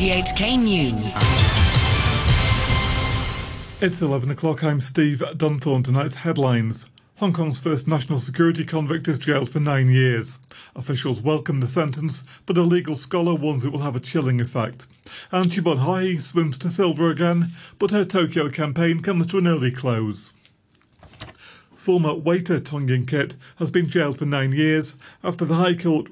RTHK News. It's 11 o'clock. I'm Steve Dunthorne. Tonight's headlines. Hong Kong's first national security convict is jailed for nine years. Officials welcome the sentence, but a legal scholar warns it will have a chilling effect. And Siobhan Haughey swims to silver again, but her Tokyo campaign comes to an early close. Former waiter Tong Yin Kit has been jailed for nine years after the High Court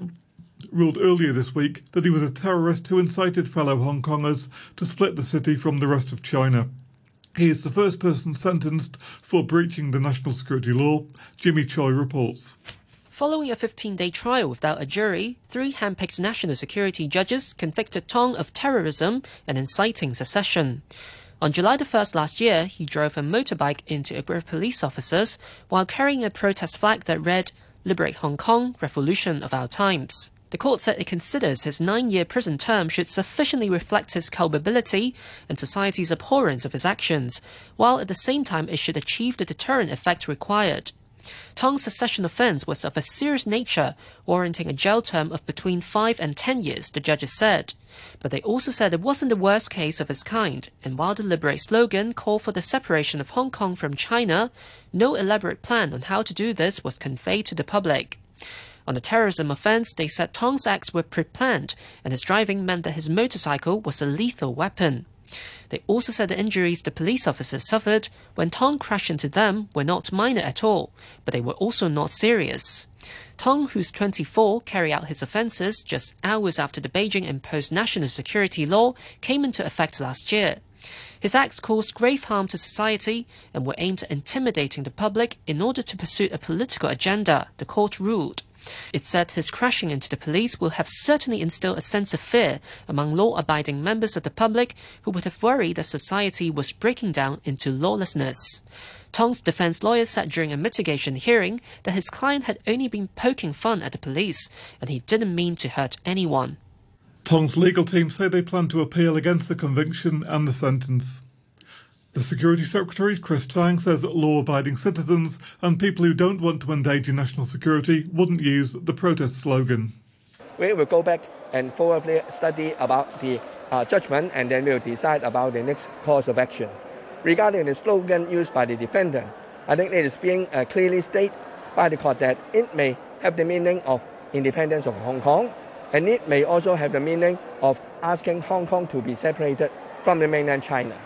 ruled earlier this week that he was a terrorist who incited fellow Hong Kongers to split the city from the rest of China. He is the first person sentenced for breaching the national security law, Jimmy Choi reports. Following a 15 day trial without a jury, three handpicked national security judges convicted Tong of terrorism and inciting secession. On July the 1st last year, he drove a motorbike into a group of police officers while carrying a protest flag that read, Liberate Hong Kong, Revolution of Our Times. The court said it considers his nine year prison term should sufficiently reflect his culpability and society's abhorrence of his actions, while at the same time it should achieve the deterrent effect required. Tong's secession offense was of a serious nature, warranting a jail term of between 5 and 10 years, the judges said. But they also said it wasn't the worst case of its kind, and while the Liberate slogan called for the separation of Hong Kong from China, no elaborate plan on how to do this was conveyed to the public. On the terrorism offense, they said Tong's acts were pre-planned, and his driving meant that his motorcycle was a lethal weapon. They also said the injuries the police officers suffered when Tong crashed into them were not minor at all, but they were also not serious. Tong, who's 24, carried out his offences just hours after the Beijing imposed national security law came into effect last year. His acts caused grave harm to society and were aimed at intimidating the public in order to pursue a political agenda, the court ruled. It said his crashing into the police will have certainly instilled a sense of fear among law abiding members of the public who would have worried that society was breaking down into lawlessness. Tong's defense lawyer said during a mitigation hearing that his client had only been poking fun at the police and he didn't mean to hurt anyone. Tong's legal team say they plan to appeal against the conviction and the sentence. The Security Secretary, Chris Tang, says that law abiding citizens and people who don't want to endanger national security wouldn't use the protest slogan. We will go back and thoroughly study about the uh, judgment and then we'll decide about the next course of action. Regarding the slogan used by the defendant, I think it is being uh, clearly stated by the court that it may have the meaning of independence of Hong Kong and it may also have the meaning of asking Hong Kong to be separated from the mainland China.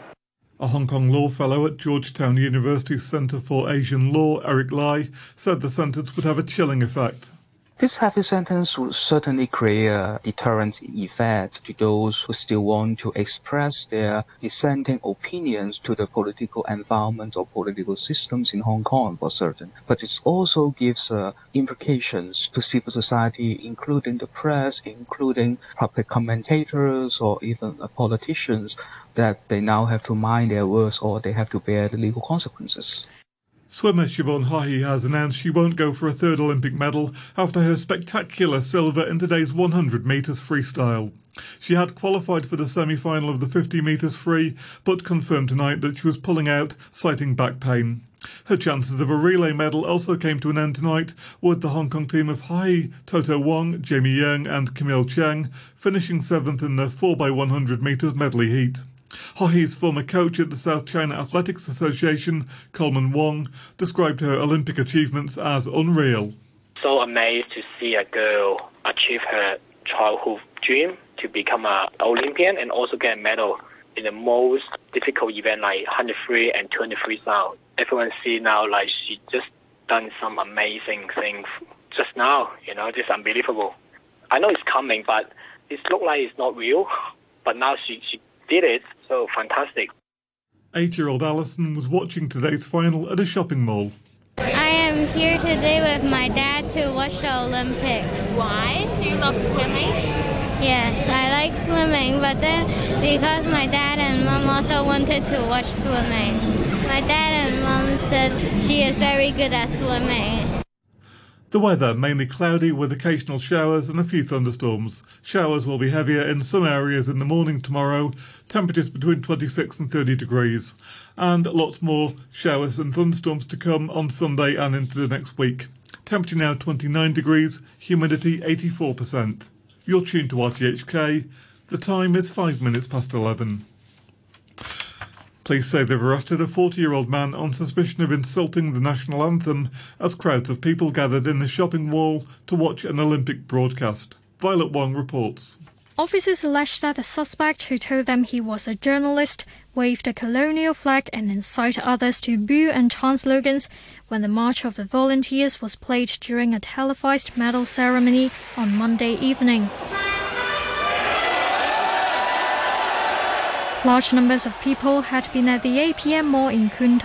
A Hong Kong law fellow at Georgetown University's Centre for Asian Law, Eric Lai, said the sentence would have a chilling effect. This heavy sentence would certainly create a deterrent effect to those who still want to express their dissenting opinions to the political environment or political systems in Hong Kong for certain. But it also gives uh, implications to civil society, including the press, including public commentators or even uh, politicians, that they now have to mind their words or they have to bear the legal consequences. Swimmer Siobhan Haughey has announced she won't go for a third Olympic medal after her spectacular silver in today's 100 metres freestyle. She had qualified for the semi final of the 50 metres free, but confirmed tonight that she was pulling out, citing back pain. Her chances of a relay medal also came to an end tonight, with the Hong Kong team of Haughey, Toto Wong, Jamie Yeung, and Camille Cheng finishing seventh in the 4x100 metres medley heat. Haughey's former coach at the South China Athletics Association, Coleman Wong, described her Olympic achievements as unreal. So amazed to see a girl achieve her childhood dream to become an Olympian and also get a medal in the most difficult event like 100 free and 200 freestyle. Everyone see now like she just done some amazing things just now, you know, just unbelievable. I know it's coming, but it looks like it's not real. But now she, she did it, so fantastic. Eight year old Alison was watching today's final at a shopping mall. I am here today with my dad to watch the Olympics. Why? Do you love swimming? Yes, I like swimming, but then because my dad and mom also wanted to watch swimming, my dad and mom said she is very good at swimming. The weather mainly cloudy with occasional showers and a few thunderstorms. Showers will be heavier in some areas in the morning tomorrow, temperatures between 26 and 30 degrees, and lots more showers and thunderstorms to come on Sunday and into the next week. Temperature now 29 degrees, humidity 84%. You're tuned to RTHK. The time is five minutes past 11. Police say they've arrested a 40 year old man on suspicion of insulting the national anthem as crowds of people gathered in a shopping mall to watch an Olympic broadcast. Violet Wong reports. Officers allege that the suspect, who told them he was a journalist, waved a colonial flag and incited others to boo and chant slogans when the March of the Volunteers was played during a televised medal ceremony on Monday evening. Large numbers of people had been at the APM Mall in Kwun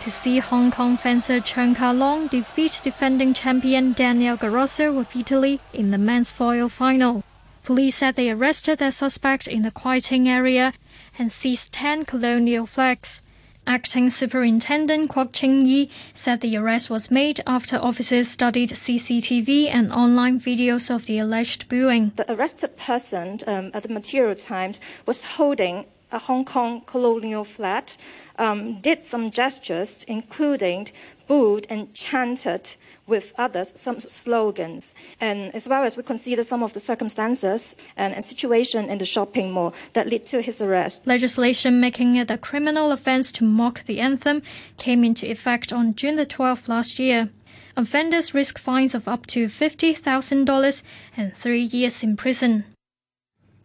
to see Hong Kong fencer Cheung Ka-long defeat defending champion Daniel Garozzo of Italy in the men's foil final. Police said they arrested the suspect in the quieting area and seized 10 colonial flags. Acting Superintendent Kwok Ching Yi said the arrest was made after officers studied CCTV and online videos of the alleged booing. The arrested person um, at the material times was holding a Hong Kong colonial flat, um, did some gestures, including booed and chanted with others some slogans, and as well as we consider some of the circumstances and, and situation in the shopping mall that led to his arrest. Legislation making it a criminal offence to mock the anthem came into effect on June the 12th last year. Offenders risk fines of up to $50,000 and three years in prison.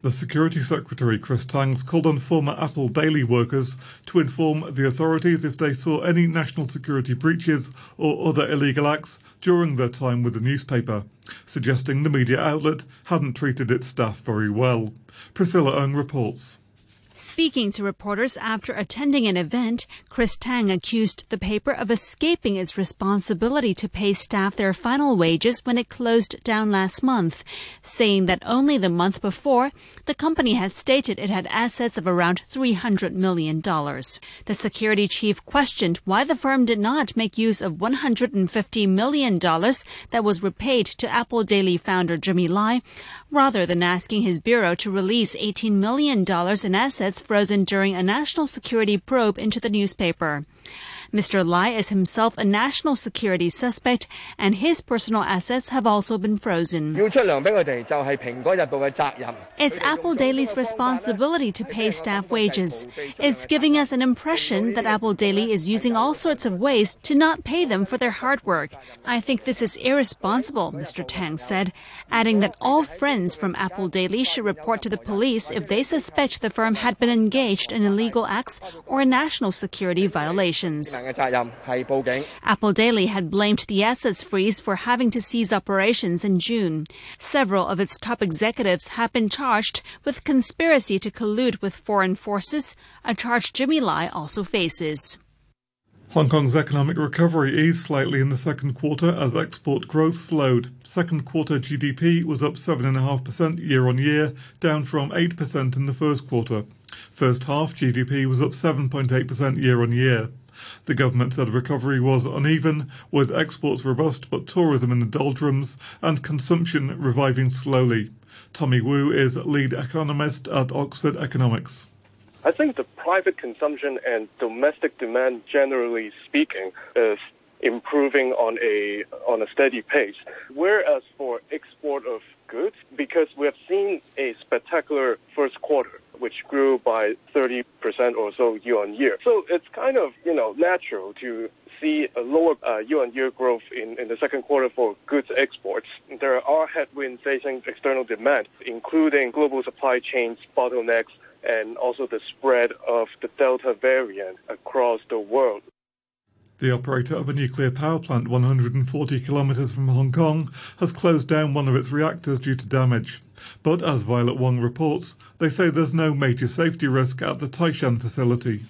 The Security Secretary Chris Tang's called on former Apple Daily workers to inform the authorities if they saw any national security breaches or other illegal acts during their time with the newspaper, suggesting the media outlet hadn't treated its staff very well. Priscilla Ung reports. Speaking to reporters after attending an event, Chris Tang accused the paper of escaping its responsibility to pay staff their final wages when it closed down last month, saying that only the month before, the company had stated it had assets of around $300 million. The security chief questioned why the firm did not make use of $150 million that was repaid to Apple Daily founder Jimmy Lai, rather than asking his bureau to release $18 million in assets assets frozen during a national security probe into the newspaper. Mr. Lai is himself a national security suspect, and his personal assets have also been frozen. It's Apple Daily's responsibility to pay staff wages. It's giving us an impression that Apple Daily is using all sorts of ways to not pay them for their hard work. I think this is irresponsible, Mr. Tang said, adding that all friends from Apple Daily should report to the police if they suspect the firm had been engaged in illegal acts or national security violations. Apple Daily had blamed the assets freeze for having to cease operations in June. Several of its top executives have been charged with conspiracy to collude with foreign forces, a charge Jimmy Lai also faces. Hong Kong's economic recovery eased slightly in the second quarter as export growth slowed. Second quarter GDP was up 7.5% year on year, down from 8% in the first quarter. First half GDP was up 7.8% year on year. The government said recovery was uneven, with exports robust but tourism in the doldrums and consumption reviving slowly. Tommy Wu is lead economist at Oxford Economics. I think the private consumption and domestic demand, generally speaking, is improving on a on a steady pace. Whereas for export of goods, because we have seen a spectacular first quarter, which grew by 30% or so year on year. So it's kind of, you know, natural to see a lower uh, year-on-year growth in, in the second quarter for goods exports. There are headwinds facing external demand, including global supply chains bottlenecks and also the spread of the Delta variant across the world. The operator of a nuclear power plant 140 kilometres from Hong Kong has closed down one of its reactors due to damage. But as Violet Wong reports, they say there's no major safety risk at the Taishan facility.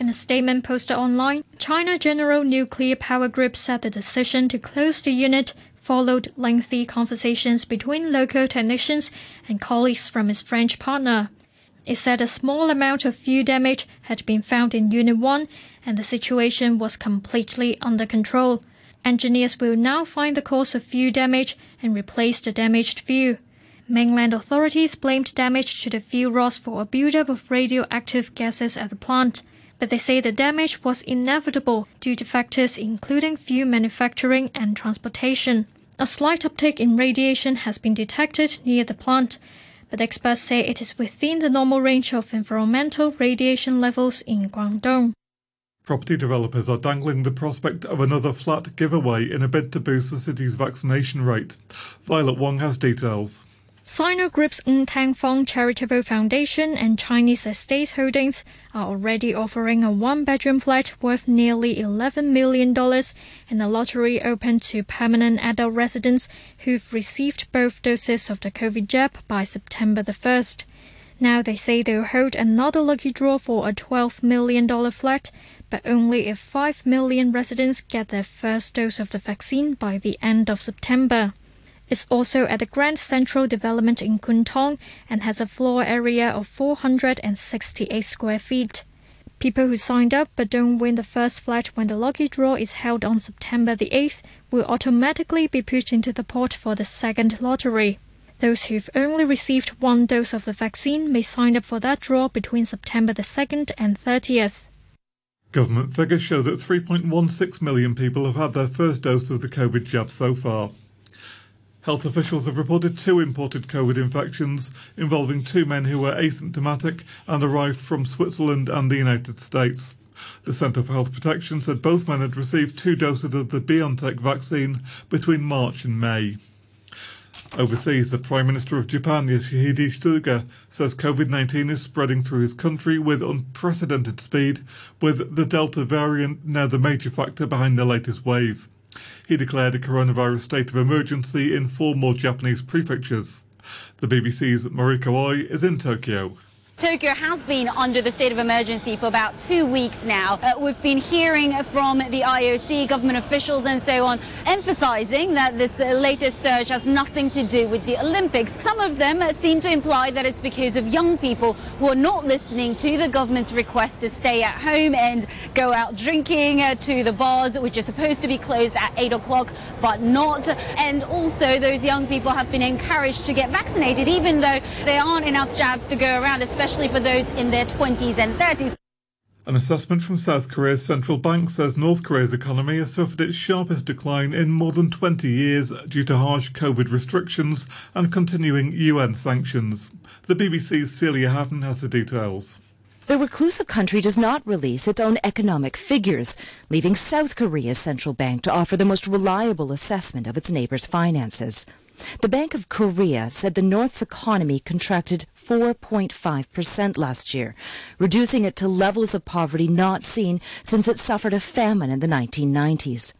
In a statement posted online, China General Nuclear Power Group said the decision to close the unit followed lengthy conversations between local technicians and colleagues from its French partner. It said a small amount of fuel damage had been found in Unit 1 and the situation was completely under control. Engineers will now find the cause of fuel damage and replace the damaged fuel. Mainland authorities blamed damage to the fuel rods for a buildup of radioactive gases at the plant, but they say the damage was inevitable due to factors including fuel manufacturing and transportation. A slight uptick in radiation has been detected near the plant, but experts say it is within the normal range of environmental radiation levels in Guangdong. Property developers are dangling the prospect of another flat giveaway in a bid to boost the city's vaccination rate. Violet Wong has details. Sino Group's Ng Teng Fong Charitable Foundation and Chinese Estates Holdings are already offering a one bedroom flat worth nearly $11 million and a lottery open to permanent adult residents who've received both doses of the COVID jab by September the 1st. Now they say they'll hold another lucky draw for a $12 million flat, but only if 5 million residents get their first dose of the vaccine by the end of September. It's also at the Grand Central Development in Kwun Tong and has a floor area of 468 square feet. People who signed up but don't win the first flat when the lucky draw is held on September the 8th will automatically be pushed into the pot for the second lottery. Those who've only received one dose of the vaccine may sign up for that draw between September the 2nd and 30th. Government figures show that 3.16 million people have had their first dose of the COVID jab so far. Health officials have reported two imported COVID infections involving two men who were asymptomatic and arrived from Switzerland and the United States. The Centre for Health Protection said both men had received two doses of the BioNTech vaccine between March and May. Overseas, the Prime Minister of Japan, Yoshihide Suga, says COVID 19 is spreading through his country with unprecedented speed, with the Delta variant now the major factor behind the latest wave. He declared a coronavirus state of emergency in four more Japanese prefectures. The BBC's Mariko Oi is in Tokyo. Tokyo has been under the state of emergency for about two weeks now. Uh, we've been hearing from the IOC, government officials and so on, emphasizing that this uh, latest surge has nothing to do with the Olympics. Some of them uh, seem to imply that it's because of young people who are not listening to the government's request to stay at home and go out drinking uh, to the bars, which are supposed to be closed at 8 o'clock, but not. And also those young people have been encouraged to get vaccinated, even though there aren't enough jabs to go around, especially especially for those in their 20s and 30s. An assessment from South Korea's central bank says North Korea's economy has suffered its sharpest decline in more than 20 years due to harsh COVID restrictions and continuing UN sanctions. The BBC's Celia Hatton has the details. The reclusive country does not release its own economic figures, leaving South Korea's central bank to offer the most reliable assessment of its neighbors' finances. The Bank of Korea said the North's economy contracted 4.5% last year, reducing it to levels of poverty not seen since it suffered a famine in the 1990s.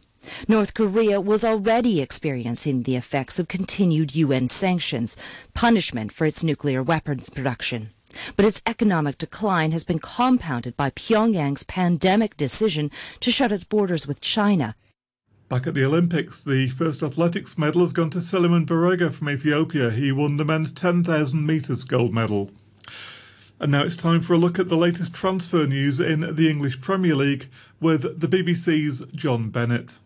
North Korea was already experiencing the effects of continued UN sanctions, punishment for its nuclear weapons production. But its economic decline has been compounded by Pyongyang's pandemic decision to shut its borders with China Back at the Olympics, the first athletics medal has gone to Selemon Barega from Ethiopia. He won the men's 10,000 metres gold medal. And now it's time for a look at the latest transfer news in the English Premier League with the BBC's John Bennett.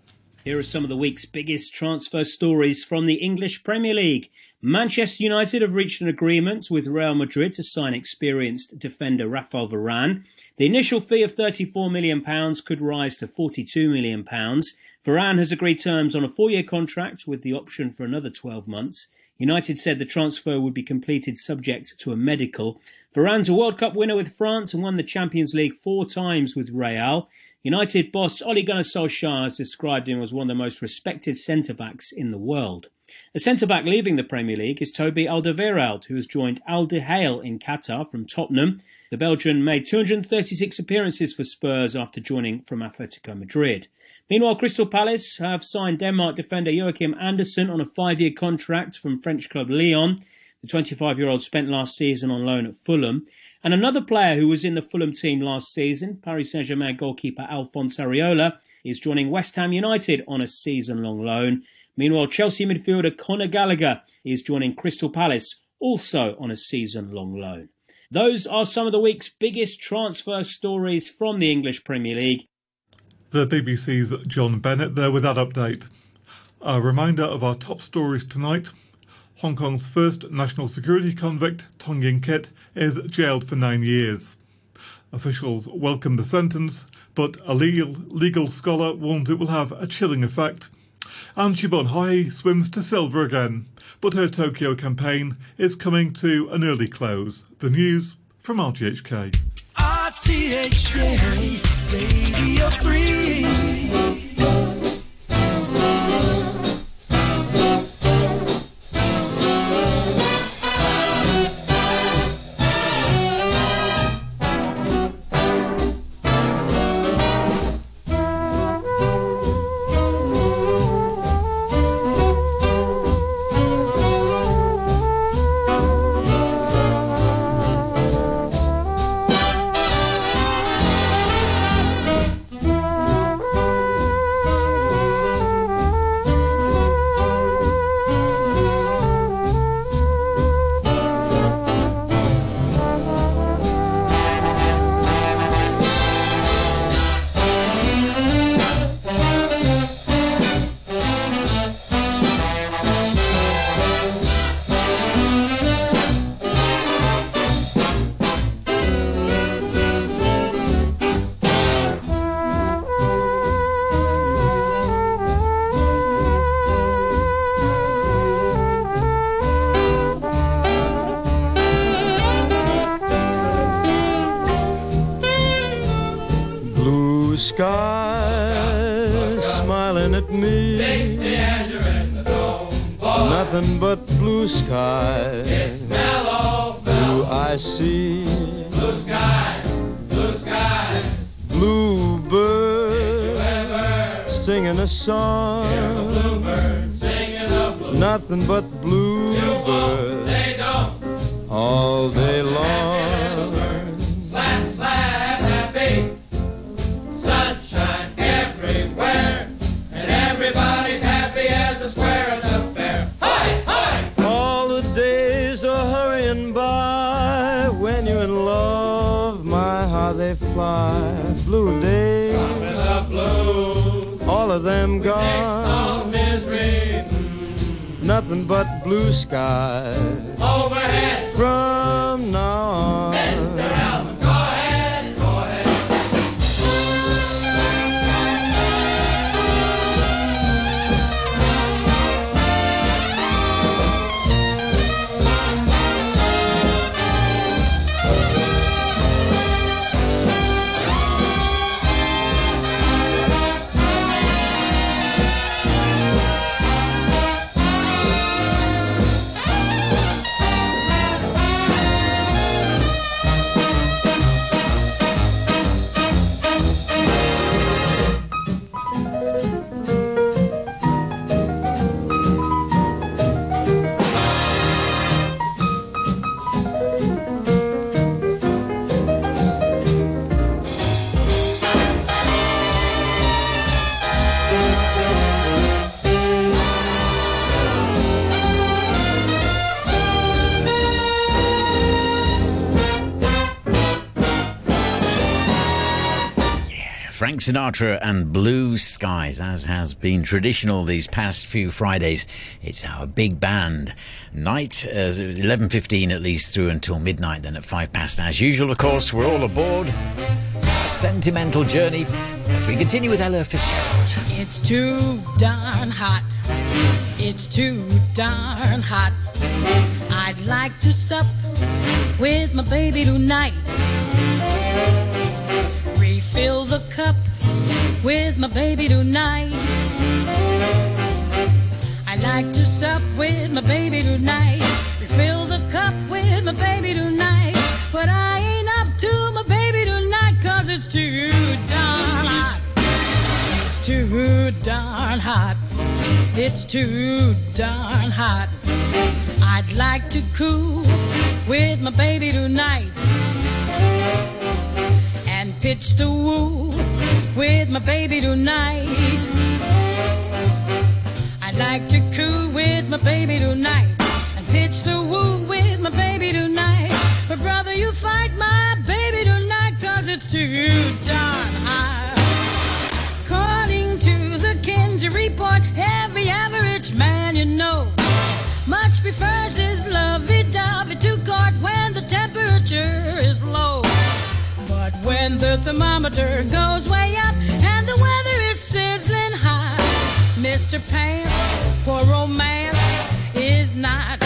Here are some of the week's biggest transfer stories from the English Premier League. Manchester United have reached an agreement with Real Madrid to sign experienced defender Rafael Varane. The initial fee of £34 million could rise to £42 million. Varane has agreed terms on a four year contract with the option for another 12 months. United said the transfer would be completed subject to a medical. Varane's a World Cup winner with France and won the Champions League four times with Real. United boss Ole Gunnar Solskjaer has described him as one of the most respected centre backs in the world. A centre back leaving the Premier League is Toby Alderweireld, who has joined Al Duhail in Qatar from Tottenham. The Belgian made 236 appearances for Spurs after joining from Atletico Madrid. Meanwhile, Crystal Palace have signed Denmark defender Joachim Andersen on a five-year contract from French club Lyon. The 25-year-old spent last season on loan at Fulham. And another player who was in the Fulham team last season, Paris Saint-Germain goalkeeper Alphonse Areola, is joining West Ham United on a season-long loan. Meanwhile, Chelsea midfielder Conor Gallagher is joining Crystal Palace, also on a season-long loan. Those are some of the week's biggest transfer stories from the English Premier League. The BBC's John Bennett there with that update. A reminder of our top stories tonight. Hong Kong's first national security convict, Tong Yin Kit, is jailed for nine years. Officials welcome the sentence, but a legal, legal scholar warns it will have a chilling effect. And Siobhan Haughey swims to silver again, but her Tokyo campaign is coming to an early close. The news from RTHK. RTHK Radio 3. sky smiling at me. Nothing but blue skies. Do I see? Blue skies, blue skies, Blue singing a song. Nothing but blue bird all day long. nothing but blue skies. Overhead. Sinatra and Blue Skies, as has been traditional these past few Fridays. It's our big band night, uh, 11.15 at least through until midnight, then at 5 past. As usual, of course, we're all aboard. A sentimental journey as we continue with Ella Fitzgerald. It's too darn hot. It's too darn hot. I'd like to sup with my baby tonight. With my baby tonight. I like to sup with my baby tonight. Refill the cup with my baby tonight. But I ain't up to my baby tonight, cause it's too darn hot. It's too darn hot. It's too darn hot. I'd like to cool with my baby tonight and pitch the woo with my baby tonight. I'd like to coo with my baby tonight and pitch the woo with my baby tonight. But brother, you fight my baby tonight cause it's too darn hot. According to the Kinsey report, every average man you know much prefers his lovey-dovey to court when the temperature is low. When the thermometer goes way up and the weather is sizzling hot, Mr. Pants for romance is not